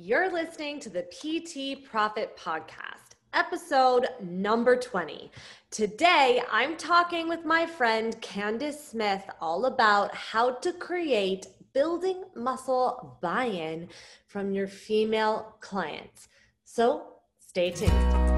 You're listening to the PT Profit Podcast, episode number 20. Today, I'm talking with my friend Candace Smith all about how to create building muscle buy in from your female clients. So stay tuned.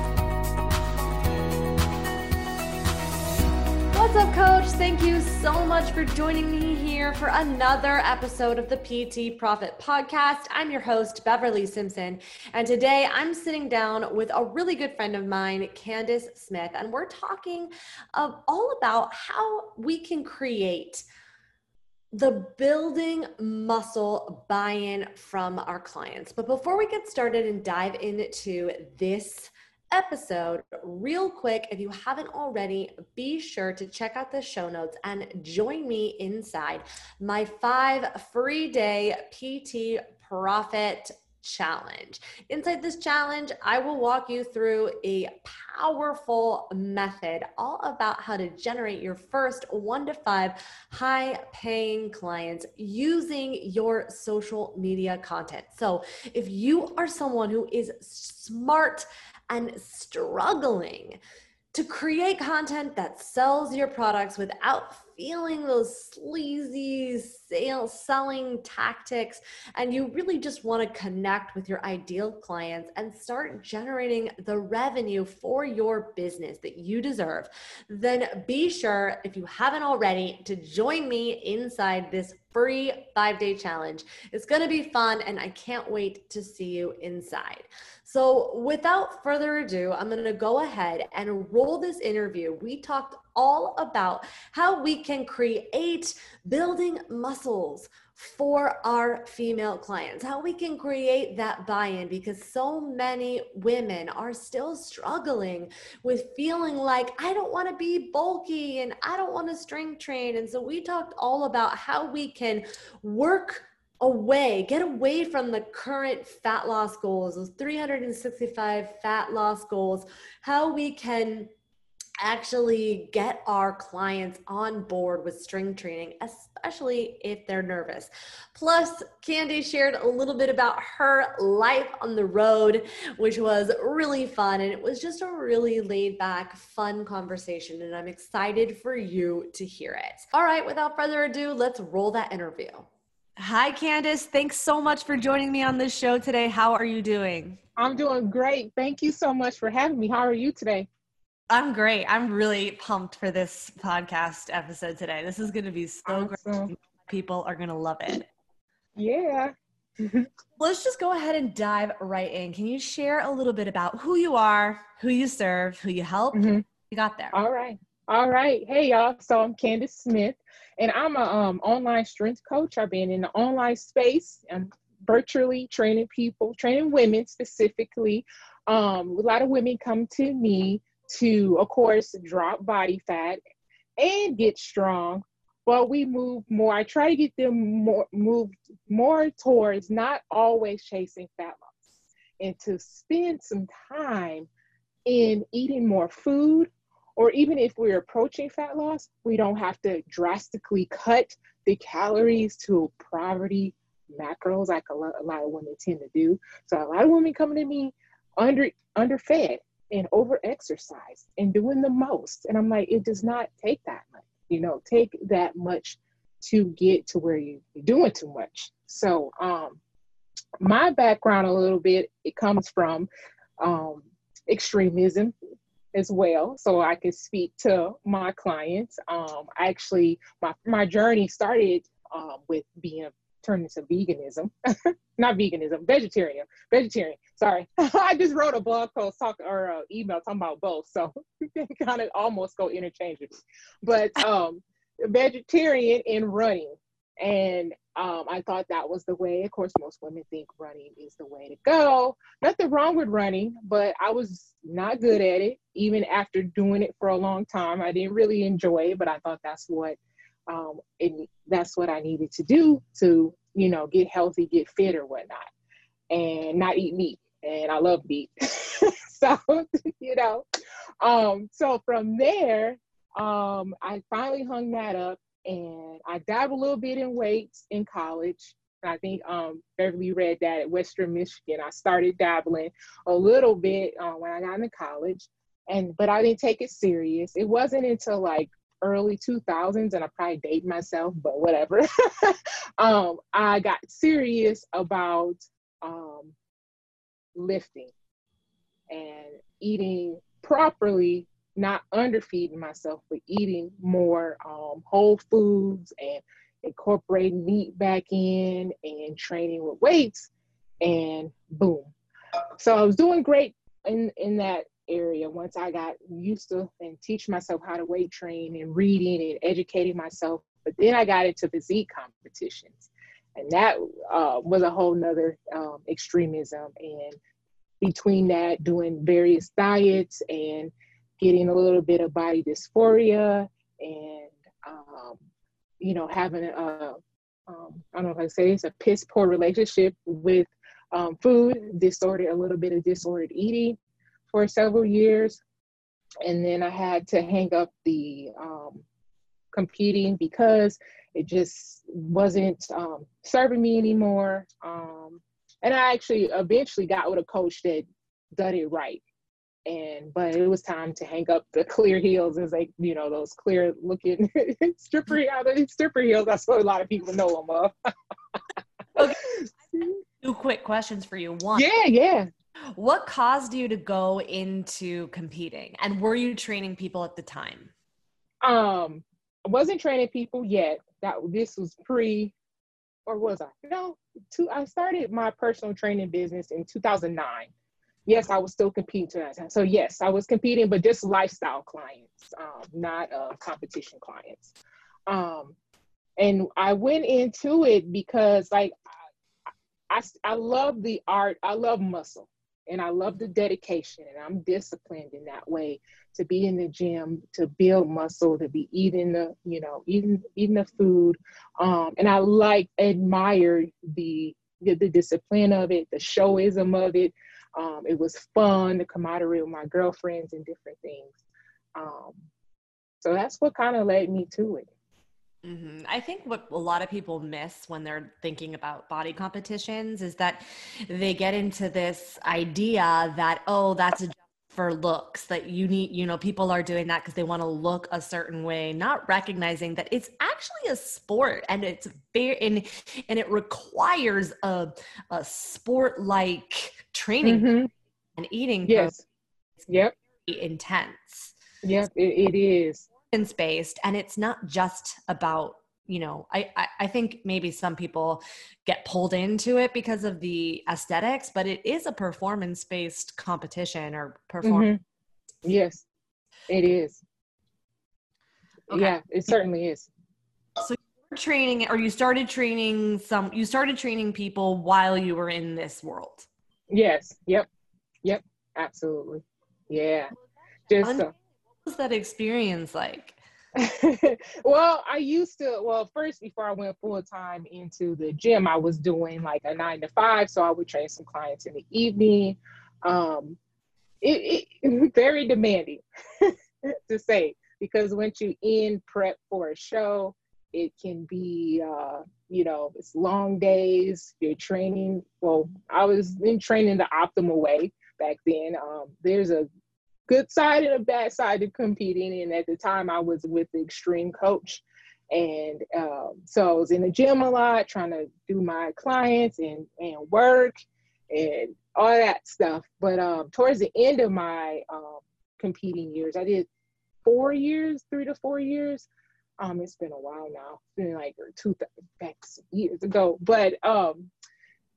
So much for joining me here for another episode of the PT Profit Podcast. I'm your host, Beverley Simpson, and today I'm sitting down with a really good friend of mine, Candace Smith, and we're talking uh, all about how we can create the building muscle buy in from our clients. But before we get started and dive into this episode, real quick, if you haven't already, be sure to check out the show notes and join me inside my five free day PT Profit challenge. Inside this challenge, I will walk you through a powerful method all about how to generate your first one to five high paying clients using your social media content. So, if you are someone who is smart and struggling to create content that sells your products without feeling those sleazy sales selling tactics and you really just want to connect with your ideal clients and start generating the revenue for your business that you deserve then be sure if you haven't already to join me inside this free 5-day challenge it's going to be fun and I can't wait to see you inside so, without further ado, I'm going to go ahead and roll this interview. We talked all about how we can create building muscles for our female clients, how we can create that buy in because so many women are still struggling with feeling like, I don't want to be bulky and I don't want to strength train. And so, we talked all about how we can work away, get away from the current fat loss goals, those 365 fat loss goals, how we can actually get our clients on board with strength training, especially if they're nervous. Plus, Candy shared a little bit about her life on the road, which was really fun. And it was just a really laid back, fun conversation. And I'm excited for you to hear it. All right, without further ado, let's roll that interview. Hi, Candace. Thanks so much for joining me on this show today. How are you doing? I'm doing great. Thank you so much for having me. How are you today? I'm great. I'm really pumped for this podcast episode today. This is going to be so awesome. great. People are going to love it. Yeah. Let's just go ahead and dive right in. Can you share a little bit about who you are, who you serve, who you help? Mm-hmm. You got there. All right. All right. Hey, y'all. So I'm Candace Smith, and I'm a um, online strength coach. I've been in the online space and virtually training people, training women specifically. Um, a lot of women come to me to, of course, drop body fat and get strong. But we move more. I try to get them more moved more towards not always chasing fat loss and to spend some time in eating more food or even if we're approaching fat loss, we don't have to drastically cut the calories to poverty macros like a lot, a lot of women tend to do. So a lot of women coming to me under underfed and over and doing the most. And I'm like, it does not take that much, you know, take that much to get to where you, you're doing too much. So um my background a little bit, it comes from um extremism as well so i can speak to my clients um actually my my journey started um, with being turned into veganism not veganism vegetarian vegetarian sorry i just wrote a blog post talk or uh, email talking about both so they kind of almost go interchangeably but um vegetarian and running And um, I thought that was the way. Of course, most women think running is the way to go. Nothing wrong with running, but I was not good at it. Even after doing it for a long time, I didn't really enjoy it. But I thought that's what um, it, that's what I needed to do to you know get healthy, get fit, or whatnot, and not eat meat. And I love meat, so you know. Um, so from there, um, I finally hung that up and I dabbled a little bit in weights in college. I think um, Beverley read that at Western Michigan. I started dabbling a little bit uh, when I got into college, and but I didn't take it serious. It wasn't until like early 2000s, and I probably date myself, but whatever. um, I got serious about um, lifting and eating properly not underfeeding myself, but eating more um, whole foods and incorporating meat back in and training with weights. And boom. So I was doing great in, in that area once I got used to and teach myself how to weight train and reading and educating myself. But then I got into physique competitions. And that uh, was a whole nother um, extremism. And between that, doing various diets and getting a little bit of body dysphoria and um, you know having a um, I don't know if I say it's a piss poor relationship with um, food, disordered a little bit of disordered eating for several years, and then I had to hang up the um, competing because it just wasn't um, serving me anymore. Um, and I actually eventually got with a coach that did it right. And but it was time to hang up the clear heels. As like you know those clear looking stripper stripper heels that's what a lot of people know them of. Okay. two quick questions for you. One yeah yeah what caused you to go into competing and were you training people at the time um i wasn't training people yet that this was pre or was i no two i started my personal training business in 2009 yes, I was still competing. So yes, I was competing, but just lifestyle clients, um, not uh, competition clients. Um, and I went into it because like I, I, I love the art. I love muscle and I love the dedication and I'm disciplined in that way to be in the gym, to build muscle, to be eating the, you know, eating, eating the food. Um, and I like, admire the, the, the discipline of it, the showism of it, um, it was fun, the camaraderie with my girlfriends and different things. Um, so that's what kind of led me to it. Mm-hmm. I think what a lot of people miss when they're thinking about body competitions is that they get into this idea that, oh, that's a for looks that you need you know people are doing that because they want to look a certain way not recognizing that it's actually a sport and it's very and, and it requires a, a sport like training mm-hmm. and eating yes. yep. intense. Yep it, it is based and it's not just about you know I, I, I think maybe some people get pulled into it because of the aesthetics but it is a performance based competition or performance mm-hmm. yes it is okay. yeah it certainly is so you're training or you started training some you started training people while you were in this world yes yep yep absolutely yeah just what was that experience like well, I used to, well, first, before I went full time into the gym, I was doing like a nine to five. So I would train some clients in the evening. Um, it, it very demanding to say because once you in prep for a show, it can be, uh, you know, it's long days. You're training. Well, I was in training the optimal way back then. Um, there's a good side and a bad side to competing. And at the time, I was with the extreme coach. And um, so I was in the gym a lot, trying to do my clients and, and work and all that stuff. But um, towards the end of my um, competing years, I did four years, three to four years. Um, it's been a while now. It's been like two back years ago. But um,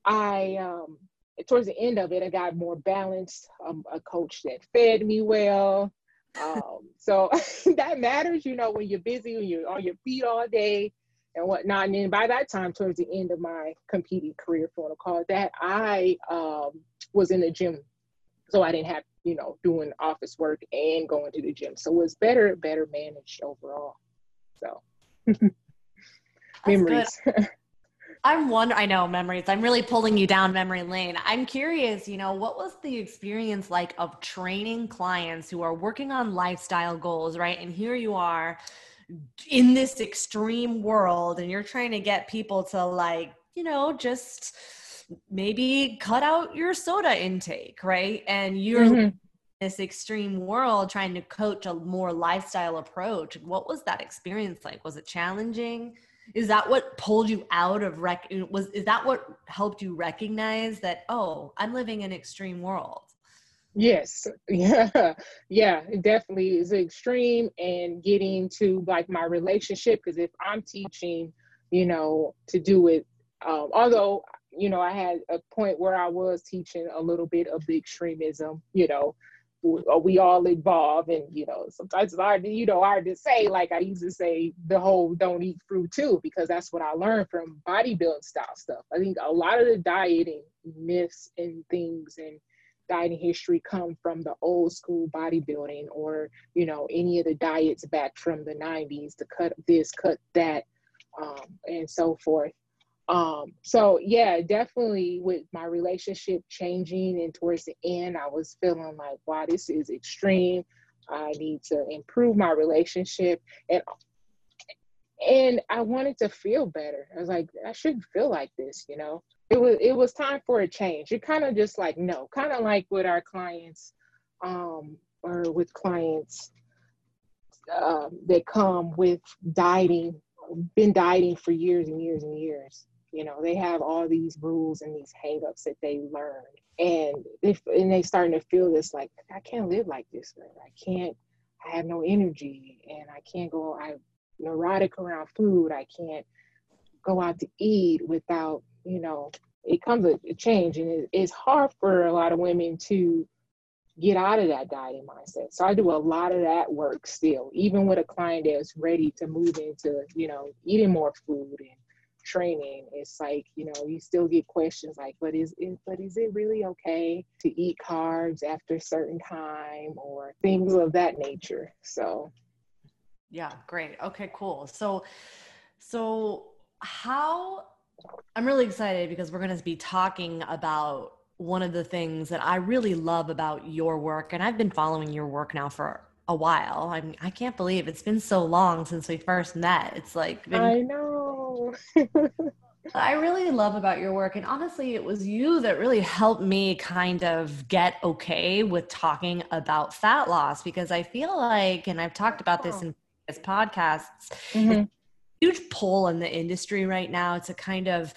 I um, towards the end of it, I got more balanced, um, a coach that fed me well. Um, so that matters, you know, when you're busy, when you're on your feet all day, and whatnot. And then by that time, towards the end of my competing career, if you want to call it that, I um, was in the gym. So I didn't have, you know, doing office work and going to the gym. So it was better, better managed overall. So memories. I'm wonder I know memories. I'm really pulling you down memory lane. I'm curious, you know, what was the experience like of training clients who are working on lifestyle goals, right? And here you are in this extreme world and you're trying to get people to like, you know, just maybe cut out your soda intake, right? And you're mm-hmm. this extreme world trying to coach a more lifestyle approach. What was that experience like? Was it challenging? Is that what pulled you out of rec was is that what helped you recognize that oh i'm living in extreme world? Yes. Yeah. Yeah it definitely is extreme and getting to like my relationship because if i'm teaching you know to do it um, although you know i had a point where i was teaching a little bit of the extremism you know we all evolve and you know sometimes it's hard to you know hard to say. Like i used to say the whole don't eat fruit too because that's what i learned from bodybuilding style stuff. I think a lot of the dieting myths and things and dieting history come from the old school bodybuilding or you know any of the diets back from the 90s to cut this cut that um, and so forth um so yeah definitely with my relationship changing and towards the end i was feeling like wow this is extreme. I need to improve my relationship. And and i wanted to feel better. I was like i shouldn't feel like this you know? It was it was time for a change. It kind of just like no kind of like with our clients um or with clients um, that come with dieting been dieting for years and years and years you know, they have all these rules and these hangups that they learned. And they and they starting to feel this like I can't live like this. Man. I can't. I have no energy, and I can't go. I'm neurotic around food. I can't go out to eat without you know. It comes a, a change, and it, it's hard for a lot of women to get out of that dieting mindset. So I do a lot of that work still, even with a client that's ready to move into, you know, eating more food and training it's like you know you still get questions like but is it but is it really okay to eat carbs after a certain time or things of that nature so yeah great okay cool so so how i'm really excited because we're going to be talking about one of the things that i really love about your work and i've been following your work now for a while. I mean, I can't believe it's been so long since we first met. It's like been, I know. I really love about your work, and honestly, it was you that really helped me kind of get okay with talking about fat loss because I feel like, and I've talked about this in previous podcasts, mm-hmm. huge pull in the industry right now. It's a kind of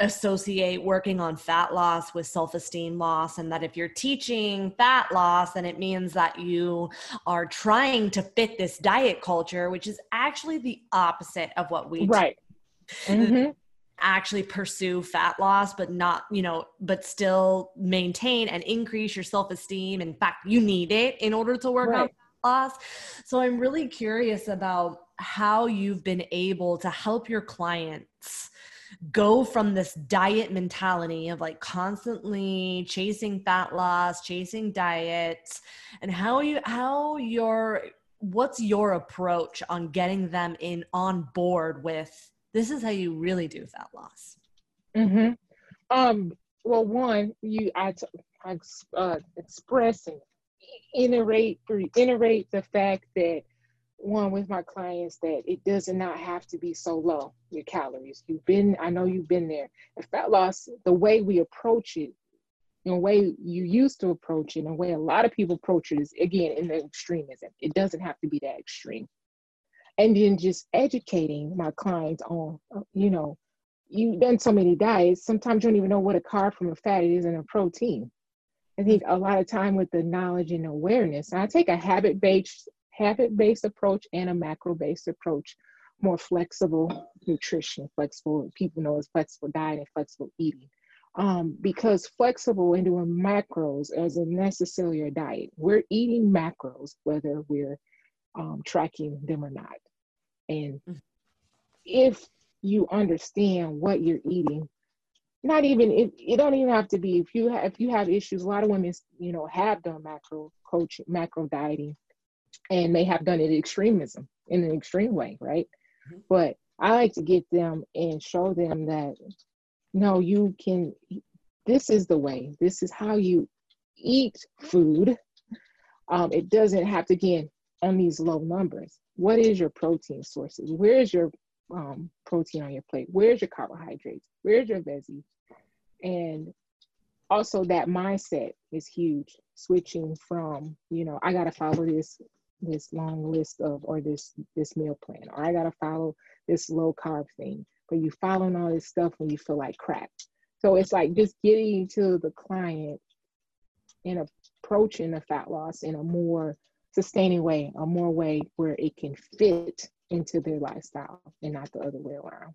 associate working on fat loss with self-esteem loss and that if you're teaching fat loss then it means that you are trying to fit this diet culture which is actually the opposite of what we right mm-hmm. actually pursue fat loss but not you know but still maintain and increase your self-esteem in fact you need it in order to work right. on fat loss so i'm really curious about how you've been able to help your clients go from this diet mentality of like constantly chasing fat loss, chasing diets, and how you how your what's your approach on getting them in on board with this is how you really do fat loss. Mm-hmm. Um. Well, one, you I, t- I uh, express and iterate iterate the fact that one with my clients that it does not have to be so low your calories you've been i know you've been there and fat loss the way we approach it the way you used to approach it and the way a lot of people approach it is again in the extremism it doesn't have to be that extreme and then just educating my clients on you know you've done so many diets sometimes you don't even know what a carb from a fat is and a protein I think a lot of time with the knowledge and awareness, I take a habit based habit based approach and a macro based approach, more flexible nutrition, flexible, people know as flexible diet and flexible eating. Um, because flexible and doing macros as a necessarily a diet. We're eating macros whether we're um, tracking them or not. And mm. if you understand what you're eating not even it, it don't even have to be if you have if you have issues a lot of women you know have done macro coach macro dieting and may have done it extremism in an extreme way right mm-hmm. but i like to get them and show them that no you can this is the way this is how you eat food um, it doesn't have to again on these low numbers what is your protein sources? Where is your um, protein on your plate? Where's your carbohydrates? Where's your veggies? And also that mindset is huge switching from you know i got to follow this this long list of or this this meal plan or i got to follow this low carb thing. But you following all this stuff when you feel like crap. So it's like just getting to the client and approaching the fat loss in a more sustaining way a more way where it can fit into their lifestyle and not the other way around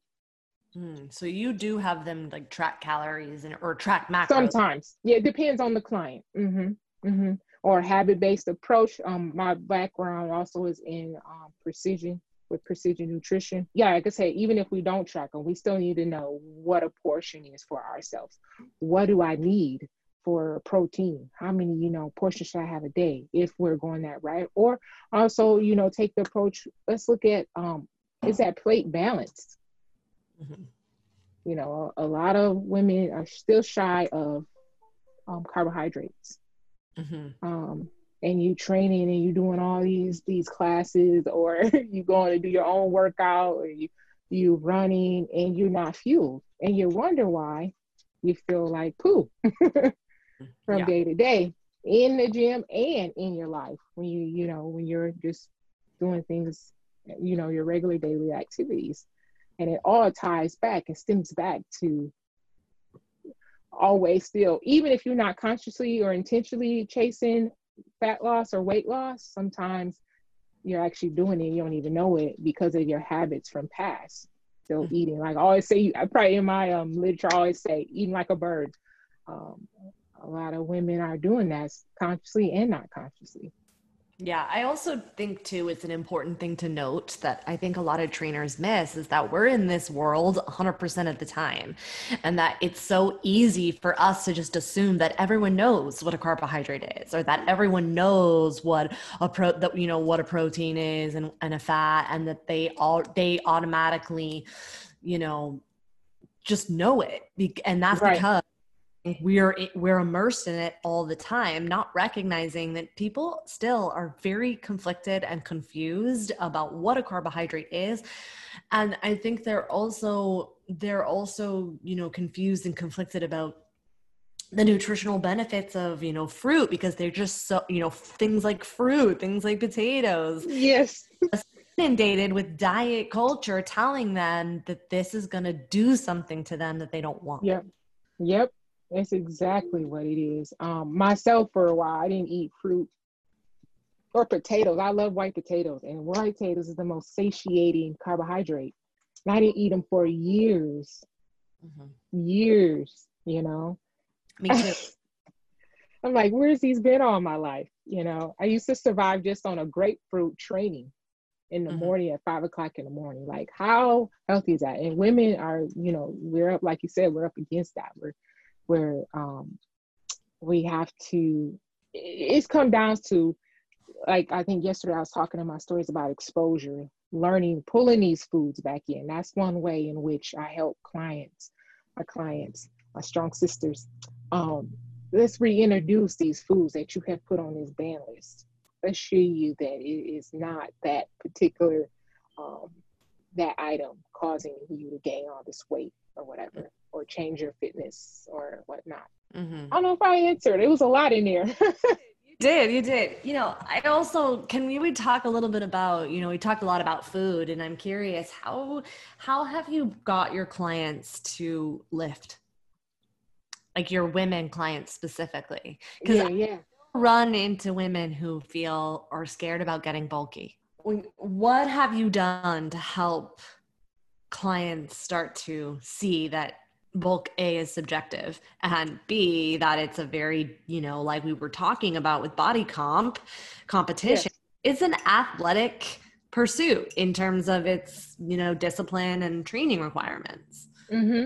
Mm, so you do have them like track calories and or track macros. Sometimes, yeah, it depends on the client. Mm-hmm. Mm-hmm. Or habit-based approach. Um, my background also is in um, precision with precision nutrition. Yeah, like I say, even if we don't track them, we still need to know what a portion is for ourselves. What do I need for protein? How many, you know, portions should I have a day if we're going that right? Or also, you know, take the approach. Let's look at um, is that plate balanced? Mm-hmm. You know, a, a, lot of women are still shy of um, carbohydrates. Mm-hmm. Um, and you training and you doing all these these classes, or you going to do your own workout, or you you running and you're not fueled, and you wonder why you feel like poo from yeah. day to day in the gym and in your life when you you know when you're just doing things you know your regular daily activities and it all ties back and stems back to always still even if you're not consciously or intentionally chasing fat loss or weight loss sometimes you're actually doing it you don't even know it because of your habits from past still mm-hmm. eating like i always say i probably in my um, literature I always say eating like a bird um, a lot of women are doing that consciously and not consciously yeah, I also think too it's an important thing to note that I think a lot of trainers miss is that we're in this world 100% of the time and that it's so easy for us to just assume that everyone knows what a carbohydrate is or that everyone knows what a pro that you know what a protein is and, and a fat and that they all they automatically you know just know it and that's right. because we're we're immersed in it all the time not recognizing that people still are very conflicted and confused about what a carbohydrate is. And i think they're also they're also you know confused and conflicted about the nutritional benefits of you know fruit because they're just so you know things like fruit things like potatoes. Yes. Inundated with diet culture telling them that this is going to do something to them that they don't want. Yep. Yep that's exactly what it is. Um, myself, for a while, I didn't eat fruit or potatoes. I love white potatoes, and white potatoes is the most satiating carbohydrate. And I didn't eat them for years, mm-hmm. years. You know. Me too. I'm like, where's these been all my life? You know, I used to survive just on a grapefruit training in the mm-hmm. morning at five o'clock in the morning. Like, how healthy is that? And women are, you know, we're up, like you said, we're up against that. We're where um, we have to it's come down to like i think yesterday i was talking in my stories about exposure learning pulling these foods back in. That's one way in which i help clients my clients my strong sisters. Um, let's reintroduce these foods that you have put on this ban list. Show you that it is not that particular um, that item causing you to gain all this weight or whatever or change your fitness or whatnot. Mm-hmm. I don't know if I answered. It was a lot in there. you did, you did. You know, I also can we would talk a little bit about, you know, we talked a lot about food and I'm curious how how have you got your clients to lift? Like your women clients specifically. Because yeah, yeah. run into women who feel or scared about getting bulky. What have you done to help clients start to see that bulk A is subjective and B that it's a very, you know, like we were talking about with body comp competition. Yes. It's an athletic pursuit in terms of its you know discipline and training requirements mm-hmm.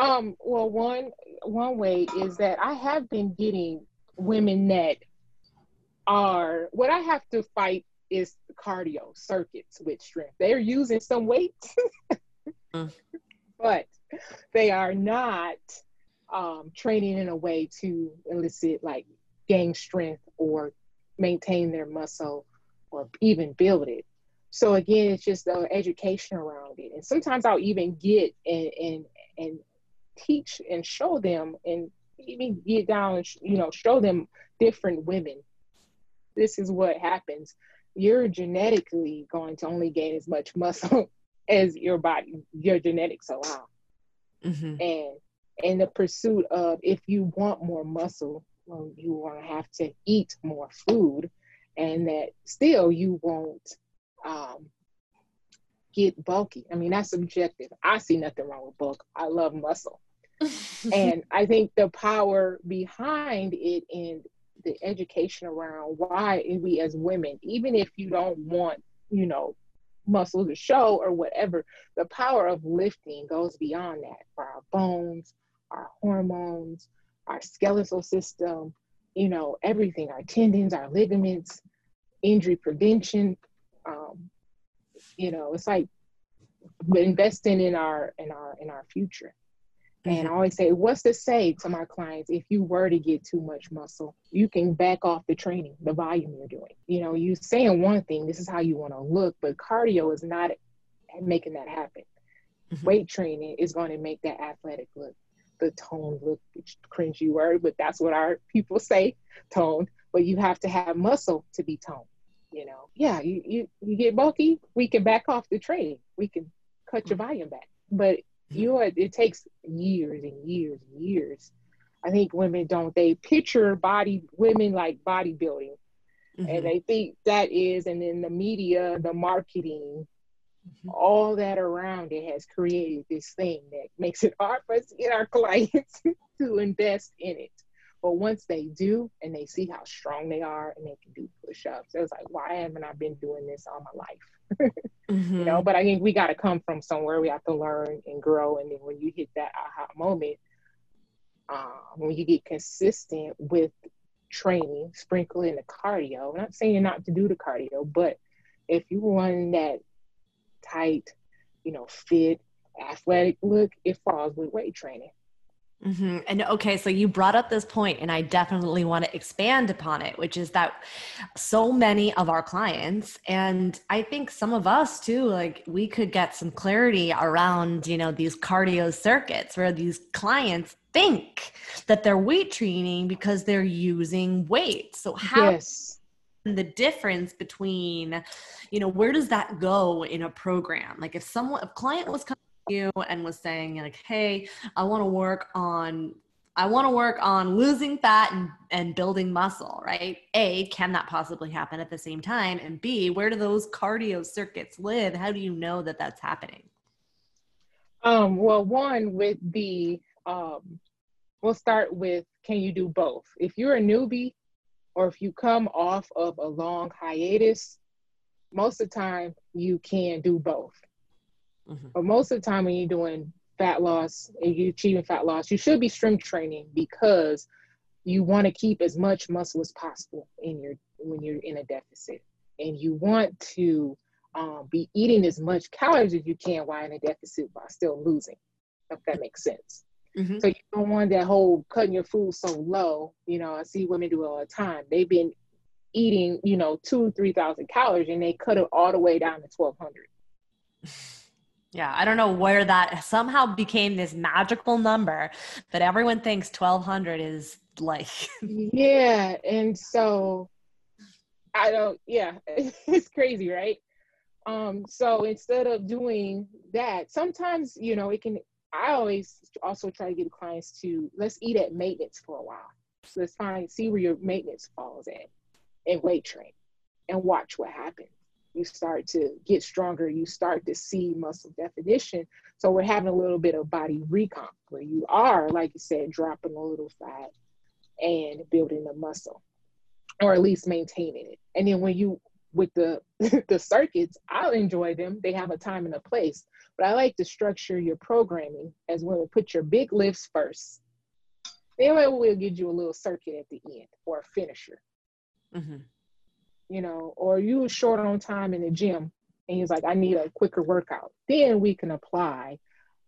um well one one way is that i have been getting women that are what i have to fight is cardio circuits with strength they're using some weights mm. but they are not um, training in a way to elicit like gain strength or maintain their muscle or even build it. So again, it's just the education around it. And sometimes I'll even get and and and teach and show them and even get down and you know show them different women. This is what happens. You're genetically going to only gain as much muscle as your body, your genetics allow. Mm-hmm. And in the pursuit of if you want more muscle, well, you want to have to eat more food, and that still you won't um, get bulky. I mean, that's subjective. I see nothing wrong with bulk. I love muscle. and I think the power behind it and the education around why we as women, even if you don't want, you know, muscle to show or whatever, the power of lifting goes beyond that for our bones, our hormones, our skeletal system, you know, everything, our tendons, our ligaments, injury prevention. Um, you know, it's like investing in our in our in our future. And I mm-hmm. always say, what's to say to my clients if you were to get too much muscle? You can back off the training, the volume you're doing. You know, you saying one thing, this is how you want to look, but cardio is not making that happen. Mm-hmm. Weight training is going to make that athletic look the tone look cringy word, but that's what our people say, tone. But you have to have muscle to be toned. You know, yeah, you, you, you get bulky, we can back off the training. We can cut your volume back. But you are, it takes years and years and years. I think women don't they picture body women like bodybuilding. Mm-hmm. And they think that is, and then the media, the marketing, Mm-hmm. All that around it has created this thing that makes it hard for us to get our clients to invest in it. But once they do and they see how strong they are and they can do push ups, it's like, why haven't I been doing this all my life? mm-hmm. You know, mm-hmm. but I think we got to come from somewhere. We have to learn and grow. And then when you hit that aha moment, um, when you get consistent with training, sprinkle in the cardio, I'm not saying not to do the cardio, but if you want that tight, you know, fit, athletic look, it falls with weight training. Mm-hmm. And okay, so you brought up this point, and I definitely want to expand upon it, which is that so many of our clients, and I think some of us too, like we could get some clarity around, you know, these cardio circuits where these clients think that they're weight training because they're using weight. So, how yes the difference between you know where does that go in a program like if someone if client was coming you and was saying like hey i want to work on i want to work on losing fat and, and building muscle right? A can that possibly happen at the same time? And b where do those cardio circuits live? How do you know that that's happening? Um well one with the um we'll start with can you do both? If you're a newbie or if you come off of a long hiatus, most of the time you can do both. Mm-hmm. But most of the time when you're doing fat loss and you're achieving fat loss, you should be strength training because you want to keep as much muscle as possible in your when you're in a deficit, and you want to um, be eating as much calories as you can while in a deficit while still losing. If that makes sense. Mm-hmm. So you don't want that whole cutting your food so low. You know, I see women do it all the time. They've been eating, you know, two, three thousand calories, and they cut it all the way down to twelve hundred. Yeah, I don't know where that somehow became this magical number, but everyone thinks 1200 is like. yeah, and so I don't, yeah, it's crazy, right? Um, so instead of doing that, sometimes, you know, it can I always also try to get clients to let's eat at maintenance for a while. So let's find see where your maintenance falls at and weight train and watch what happens. You start to get stronger, you start to see muscle definition. So we're having a little bit of body recomp where you are, like you said, dropping a little fat and building the muscle, or at least maintaining it. And then when you with the the circuits, I'll enjoy them. They have a time and a place. But I like to structure your programming as well. Put your big lifts first. Then we'll give you a little circuit at the end or a finisher. Mm-hmm. You know, or you were short on time in the gym and he's like, I need a quicker workout. Then we can apply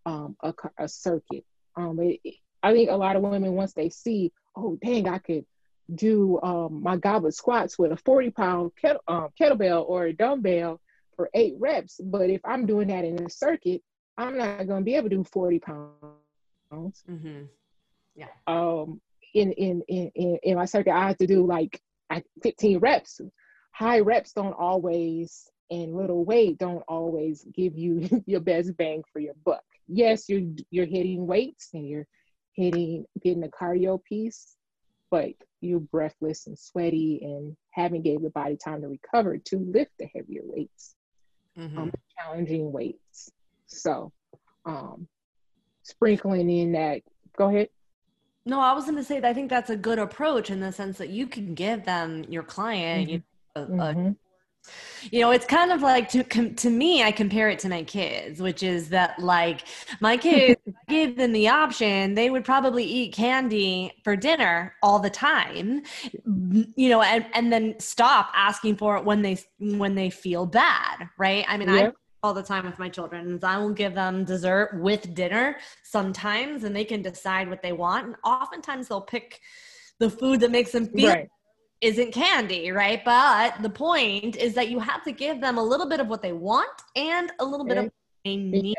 um, a, a circuit. Um, it, I think a lot of women, once they see, oh, dang, I could do um, my goblet squats with a 40 pound kettle, um, kettlebell or a dumbbell for eight reps. But if I'm doing that in a circuit, I'm not going to be able to do 40 pounds. Mm-hmm. Yeah. Um, in, in, in, in, in my circuit, I have to do like 15 reps. High reps don't always, and little weight don't always give you your best bang for your buck. Yes, you're, you're hitting weights and you're hitting, getting the cardio piece, but you're breathless and sweaty and haven't gave the body time to recover to lift the heavier weights, mm-hmm. um, challenging weights. So, um, sprinkling in that. Go ahead. No, I was going to say that I think that's a good approach in the sense that you can give them your client mm-hmm. you mm-hmm. a you know it's kind of like to to me i compare it to my kids which is that like my kids give them the option they would probably eat candy for dinner all the time you know and and then stop asking for it when they when they feel bad right? I mean i all the time with my children i will give them dessert with dinner sometimes and they can decide what they want and oftentimes they'll pick the food that makes them feel right isn't candy, right? But the point is that you have to give them a little bit of what they want and a little bit of what they need.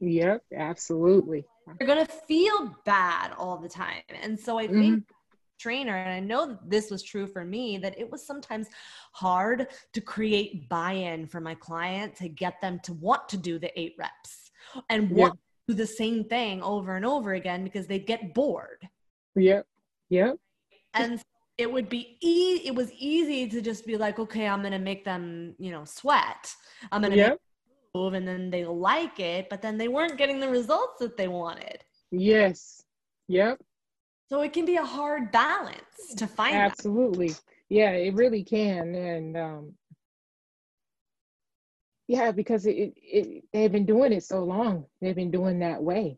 Yep, absolutely. You're going to feel bad all the time. And so I think mm-hmm. trainer and I know this was true for me that it was sometimes hard to create buy-in for my client to get them to want to do the 8 reps and want to do the same thing over and over again because they get bored. Yep. Yep. And it would be e- it was easy to just be like okay i'm gonna make them you know sweat i'm gonna yep. move and then they like it but then they weren't getting the results that they wanted yes yep so it can be a hard balance to find absolutely that. yeah it really can and um yeah because it, it, it, they've been doing it so long they've been doing that way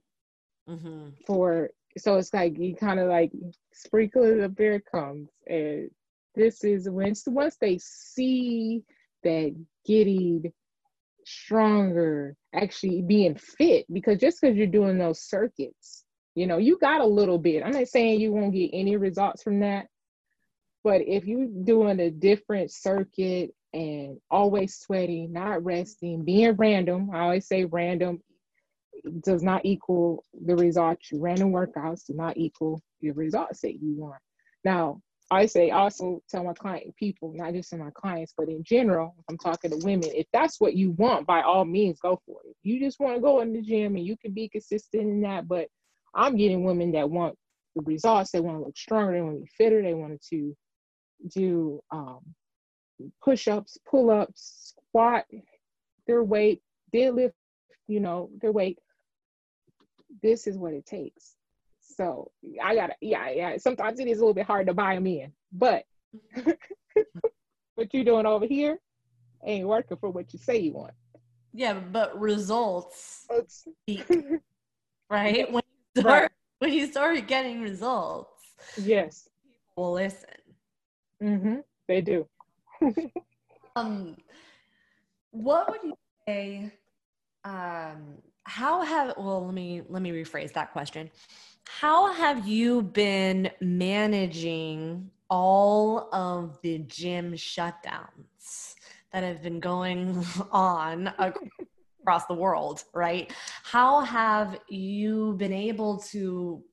mm-hmm. for so it's like you kind of like sprinkle it up comes. And this is when once they see that getting stronger actually being fit because just because you're doing those circuits you know you got a little bit. I'm not saying you won't get any results from that but if you're doing a different circuit and always sweating not resting being random i always say random does not equal the results. Random workouts do not equal your results that you want. Now, I say also tell my client people, not just to my clients, but in general, I'm talking to women, if that's what you want, by all means, go for it. If you just want to go in the gym and you can be consistent in that, but I'm getting women that want the results, they want to look stronger, they want to be fitter, they want to do um, push ups, pull ups, squat their weight, deadlift, you know, their weight this is what it takes. So I gotta, yeah, yeah. Sometimes it is a little bit hard to buy them in, but what you're doing over here ain't working for what you say you want. Yeah, but results, right? When you start, right. when you start getting results, yes, people will listen. Mm-hmm. They do. um, what would you say? Um, how have well let me let me rephrase that question. How have you been managing all of the gym shutdowns that have been going on across the world right? How have you been able to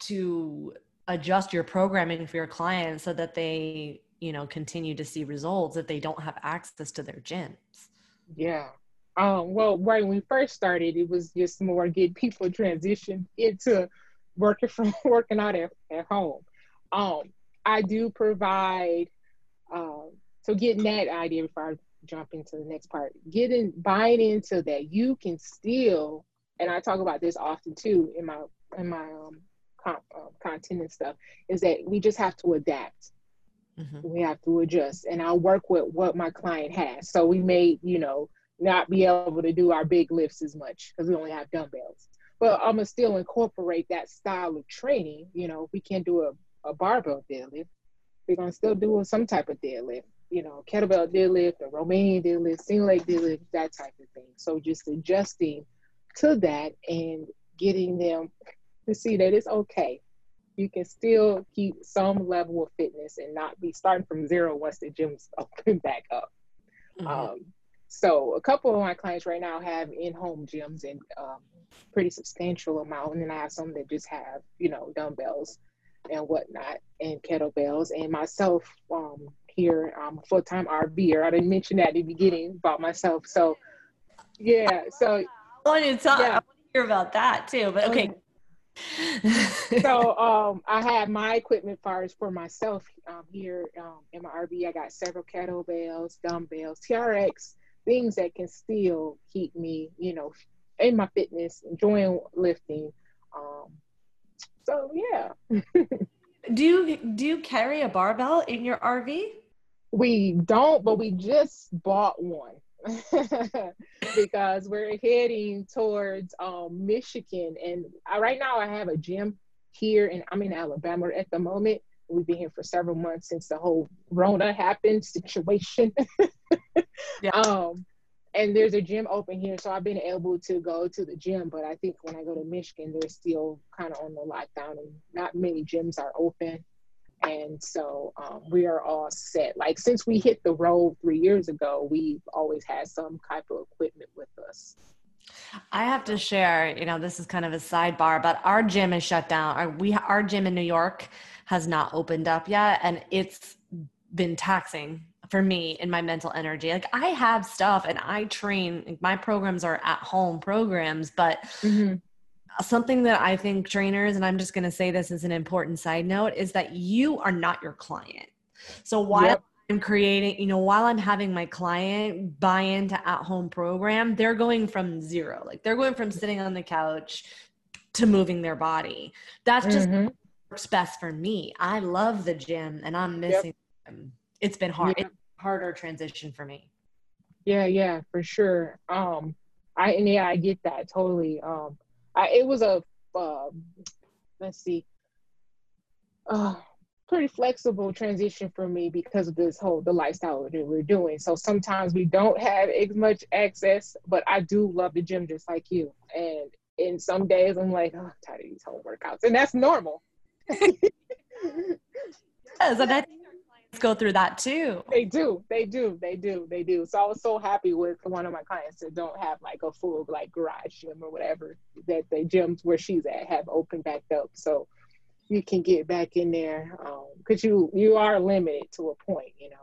to adjust your programming for your clients so that they you know continue to see results if they don't have access to their gyms? Yeah um, well, right when we first started, it was just more get people transition into working from working out at, at home. Um, I do provide, um, so getting that idea before I jump into the next part, getting buying into that you can still, and I talk about this often too in my in my um, con- uh, content and stuff, is that we just have to adapt. Mm-hmm. We have to adjust, and I'll work with what my client has. So we may, you know, not be able to do our big lifts as much because we only have dumbbells. But I'm gonna still incorporate that style of training. You know, we can't do a, a barbell deadlift. We're gonna still do some type of deadlift. You know, kettlebell deadlift, a Romanian deadlift, single leg deadlift, that type of thing. So just adjusting to that and getting them to see that it's okay. You can still keep some level of fitness and not be starting from zero once the gym's open back up. Mm-hmm. Um, so a couple of my clients right now have in-home gyms and um, pretty substantial amount, and then I have some that just have you know dumbbells and whatnot and kettlebells. And myself um, here, I'm a full-time RVer. I didn't mention that at the beginning about myself. So yeah, so I want to talk. Yeah. I want to hear about that too. But okay. so um, I have my equipment fires for myself um, here um, in my RV. I got several kettlebells, dumbbells, TRX, things that can still keep me, you know, in my fitness, enjoying lifting. Um, so yeah. do you do you carry a barbell in your RV? We don't, but we just bought one. because we're heading towards um, Michigan. And I, right now, I have a gym here, and I'm in Alabama at the moment. We've been here for several months since the whole Rona happened situation. yeah. Um, and there's a gym open here, so I've been able to go to the gym. But I think when I go to Michigan, they're still kind of on the lockdown, and not many gyms are open and so um, we are all set like since we hit the road three years ago we've always had some type of equipment with us I have to share, you know, this is kind of a sidebar, but our gym is shut down. Our, we, our gym in New York has not opened up yet, and it's been taxing for me in my mental energy. Like I have stuff and I train. My programs are at home programs, but mm-hmm something that I think trainers, and I'm just going to say this as an important side note, is that you are not your client. So while yep. I'm creating, you know, while I'm having my client buy into at home program, they're going from zero. Like they're going from sitting on the couch to moving their body. That's just mm-hmm. Works best for me. I love the gym and I'm missing yep. It's been hard. It's harder transition for me. Yeah, yeah, for sure. Um I and yeah, I get that totally. Um I, it was a uh, let's see, uh, pretty flexible transition for me because of this whole the lifestyle that we're doing. So sometimes we don't have as much access, but I do love the gym just like you. And in some days I'm like, oh, I'm tired of these home workouts, and that's normal. Yes, and I think go through that too. They do, they do, they do, they do. So I was so happy with one of my clients that don't have like a full like garage gym or whatever that the gyms where she's at have opened back up. So you can get back in there because um, you you are limited to a point, you know,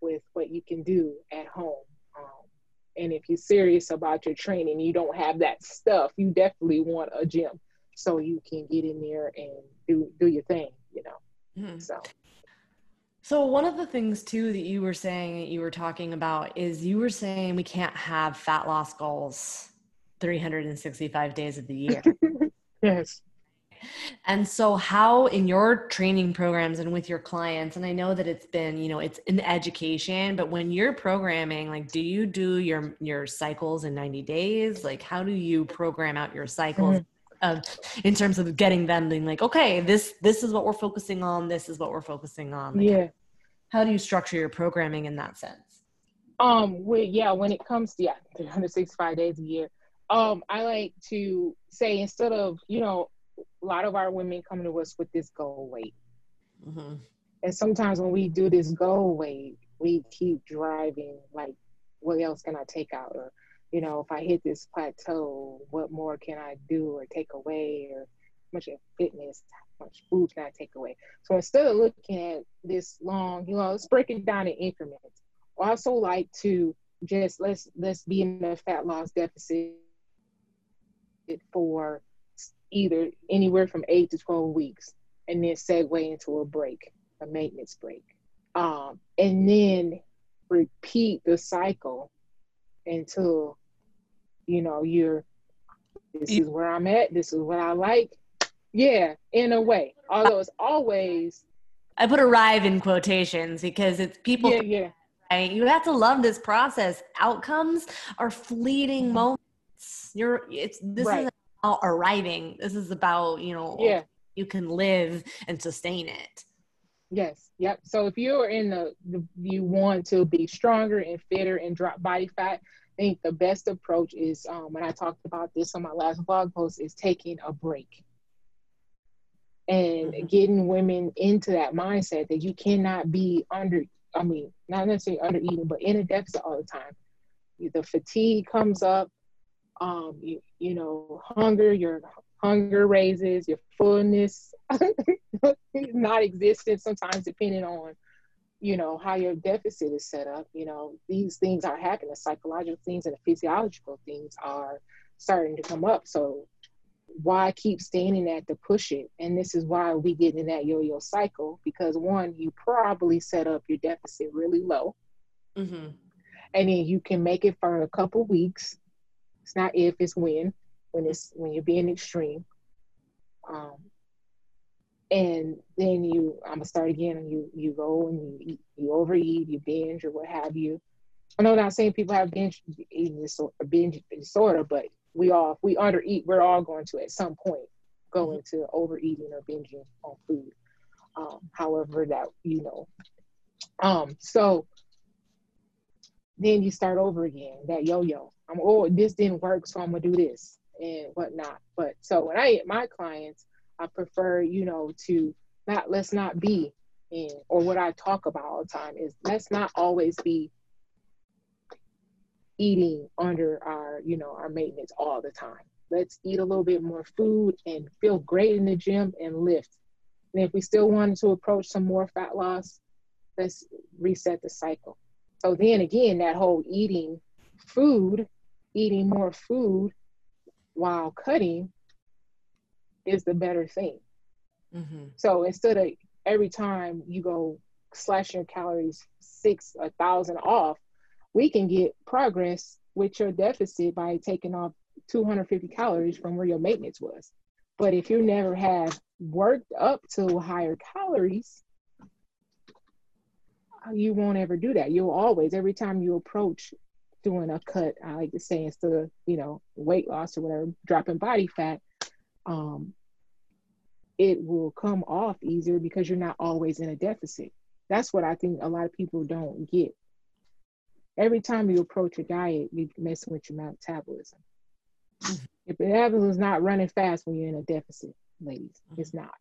with what you can do at home. Um, and if you're serious about your training, you don't have that stuff. You definitely want a gym so you can get in there and do do your thing, you know. Mm-hmm. So so, one of the things too that you were saying that you were talking about is you were saying we can't have fat loss goals 365 days of the year. yes. And so, how in your training programs and with your clients, and I know that it's been, you know, it's in education, but when you're programming, like, do you do your your cycles in 90 days? Like, how do you program out your cycles? Mm-hmm in terms of getting them being like, okay, this this is what we're focusing on. This is what we're focusing on. Like, yeah. How do you structure your programming in that sense? Um. Well, yeah. When it comes to yeah, 365 days a year. Um. I like to say instead of you know, a lot of our women come to us with this goal weight. Mm-hmm. And sometimes when we do this goal weight, we keep driving like, what else can I take out? Or you know, if I hit this plateau, what more can I do or take away or much of fitness, how much food can I take away? So instead of looking at this long, you know, let's break it down in increments. I also like to just let's let's be in a fat loss deficit for either anywhere from eight to 12 weeks and then segue into a break, a maintenance break. Um, and then repeat the cycle until you know, you're this is where I'm at, this is what I like. Yeah, in a way. Although it's always I put arrive in quotations because it's people. Yeah, yeah. Right? You have to love this process. Outcomes are fleeting Mhm. moments. You're it's this Right. is about arriving. This is about, you know, Yeah. you can live and sustain it. Yes. Yep. So if you're in the, the you want to be stronger and fitter and drop body fat, I think the best approach is um, when I talked about this on my last blog post is taking a break and Mhm. getting women into that mindset that you cannot be under. I mean, not necessarily under eating, but in a deficit all the time. The fatigue comes up. Um, you, you know, hunger, your hunger raises, your fullness not existent sometimes depending on you know how your deficit is set up you know these things are happening. Psychological things and the physiological things are starting to come up. So why keep standing at to push it? And this is why we get in that yo-yo cycle because one you probably set up your deficit really low. Mm-hmm. and then you can make it for a couple weeks. It's not if it's when when it's when you're being extreme. Um and then you i'm gonna start again and you you go and you eat, you overeat you binge or what have you. I know not saying people have binge eating disorder binge disorder but we all if we undereat we're all going to at some point go into overeating or binging on food. Um however that you know. Um so then you start over again that yo-yo. I'm oh this didn't work so i'm gonna do this and whatnot. But so when i my clients i prefer you know to not let's not be. In or what i talk about all the time is let's not always be eating under our you know our maintenance all the time. Let's eat a little bit more food and feel great in the gym and lift. And if we still wanted to approach some more fat loss let's reset the cycle. So then again, that whole eating food, eating more food while cutting is the better thing. Mm-hmm. So instead of every time you go slash your calories six, a thousand off, we can get progress with your deficit by taking off 250 calories from where your maintenance was. But if you never have worked up to higher calories, you won't ever do that. You'll always, every time you approach doing a cut, I like to say instead of, you know, weight loss or whatever, dropping body fat, um, it will come off easier because you're not always in a deficit. That's what I think a lot of people don't get. Every time you approach a diet, you're messing with your metabolism. Mhm. Your metabolism is not running fast when you're in a deficit, ladies. It's not.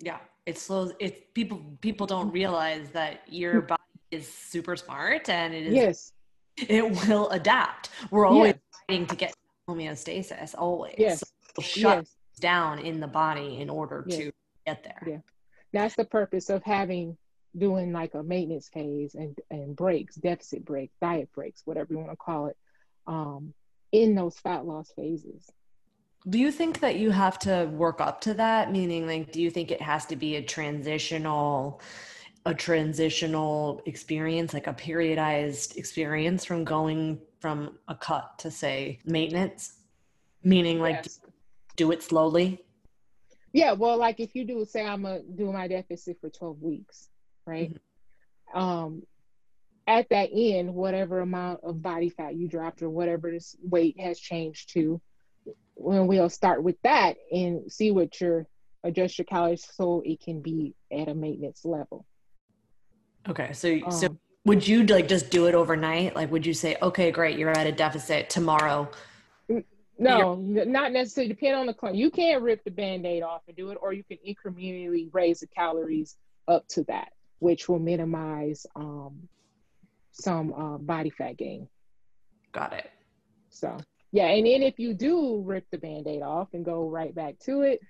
Yeah, it slows. It's people. People don't realize that your body is super smart and it is. Yes. It will adapt. We're always Yes. fighting to get homeostasis. Always. Yes. So it'll shut Yes. down in the body in order Yes. to get there. Yeah. That's the purpose of having doing like a maintenance phase and and breaks, deficit breaks, diet breaks, whatever you want to call it, um, in those fat loss phases. Do you think that you have to work up to that? Meaning, like, do you think it has to be a transitional, a transitional experience, like a periodized experience from going from a cut to say maintenance? Meaning, like, Yes. Do it slowly. Yeah, well, like if you do say I'm gonna do my deficit for 12 weeks, right? Um, at that end, whatever amount of body fat you dropped or whatever this weight has changed to, when we'll start with that and see what your adjust your calories so it can be at a maintenance level. Okay, so so Um, would you like just do it overnight? Like, would you say, okay, great, you're at a deficit tomorrow? No, not necessarily. Depend on the client. You can rip the band-aid off and do it, or you can incrementally raise the calories up to that, which will minimize um, some uh, body fat gain. Got it. So yeah, and then if you do rip the band-aid off and go right back to it,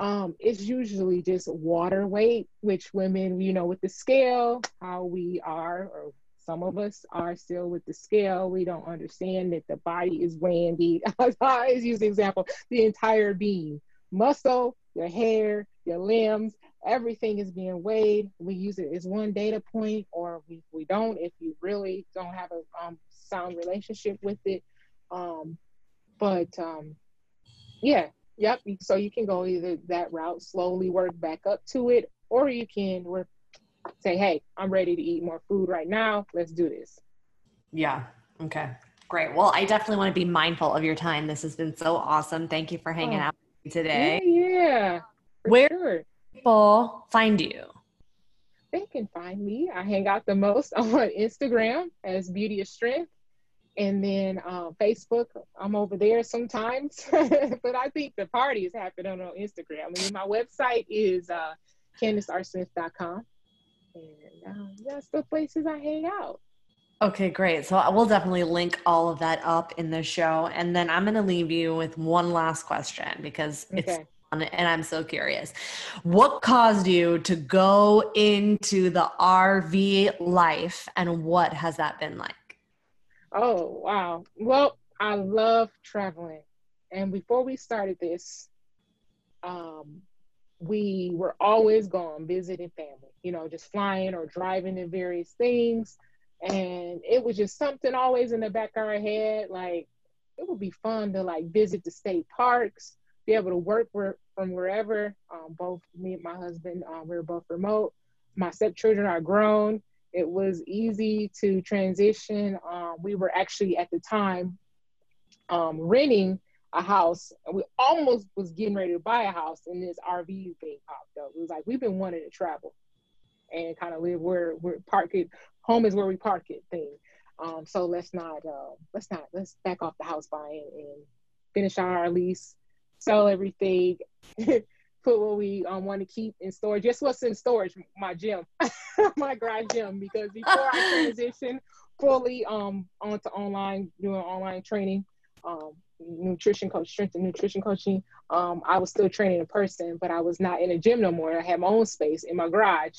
um, it's usually just water weight, which women, you know, with the scale, how we are, or some of us are still with the scale. We don't understand that the body is weighing the, I use the example, the entire being. Muscle, your hair, your limbs, everything is being weighed. We use it as one data point, or we, we don't if you really don't have a um, sound relationship with it. Um, but um, yeah, yep. So you can go either that route, slowly work back up to it, or you can say, hey, I'm ready to eat more food right now. Let's do this. Yeah. Okay. Great. Well, I definitely want to be mindful of your time. This has been so awesome. Thank you for hanging oh, out today. Yeah. yeah Where sure. people find you? They can find me. I hang out the most on Instagram as Beauty of Strength. And then um, Facebook, I'm over there sometimes. but I think the party is happening on Instagram. I mean, my website is uh, CandaceRSmith.com. And uh, that's the places I hang out. Okay, great. So I will definitely link all of that up in the show. And then I'm going to leave you with one last question because okay. it's fun and I'm so curious. What caused you to go into the RV life and what has that been like? Oh, wow. Well, I love traveling. And before we started this, um, we were always gone visiting family, you know, just flying or driving to various things. And it was just something always in the back of our head. Like, it would be fun to like visit the state parks, be able to work from wherever. Um, both me and my husband, um, we were both remote. My stepchildren are grown it was easy to transition. Um, we were actually at the time um, renting a house. And we almost was getting ready to buy a house, and this RV thing popped up. It was like we've been wanting to travel and kind of live where we're park it. Home is where we park it thing. Um, so let's not uh, let's not let's back off the house buying and finish our lease, sell everything, put what we um, want to keep in storage. Just what's in storage, my gym, my garage gym, because before I transitioned fully um, onto online, doing online training, um, nutrition coach, strength and nutrition coaching, um, I was still training in person, but I was not in a gym no more. I had my own space in my garage.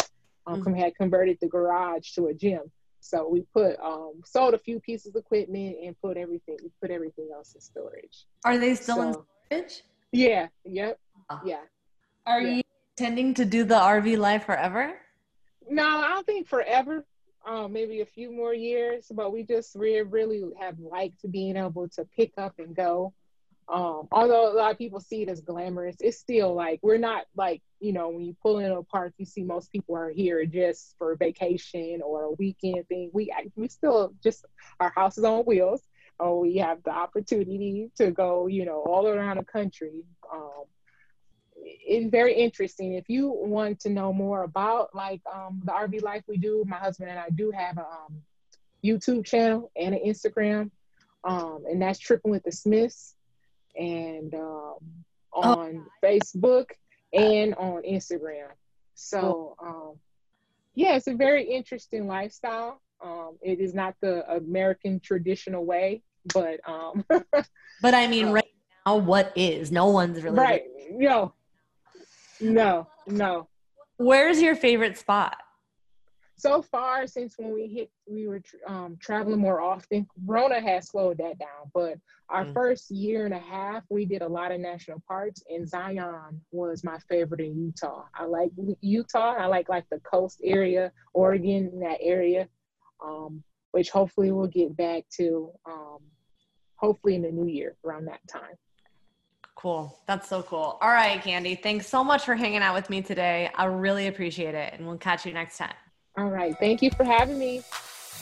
Um, mm-hmm. Had converted the garage to a gym. So we put um, sold a few pieces of equipment and put everything we put everything else in storage. Are they still so, in storage? Yeah. Yep. Oh. Yeah. Are yeah. you intending to do the RV life forever? No, I don't think forever. Um, maybe a few more years, but we just really, really have liked being able to pick up and go. Um, although a lot of people see it as glamorous, it's still like we're not like you know when you pull in a park, you see most people are here just for vacation or a weekend thing. We we still just our house is on wheels. Oh, we have the opportunity to go, you know, all around the country. Um, it's very interesting. If you want to know more about like um, the RV life we do, my husband and I do have a um, YouTube channel and an Instagram, um, and that's Tripping with the Smiths, and um, on oh. Facebook and on Instagram. So um, yeah, it's a very interesting lifestyle. Um, it is not the American traditional way, but but I mean, uh, right now, what is? No one's really right. Know, no, no. Where's your favorite spot? So far, since when we hit, we were um, traveling more often. Rona has slowed that down, but our mm. first year and a half, we did a lot of national parks, and Zion was my favorite in Utah. I like Utah. I like like the coast area, Oregon, that area, um, which hopefully we'll get back to. Um, hopefully in the new year around that time. Cool. That's so cool. All right, Candy. Thanks so much for hanging out with me today. I really appreciate it. And we'll catch you next time. All right. Thank you for having me.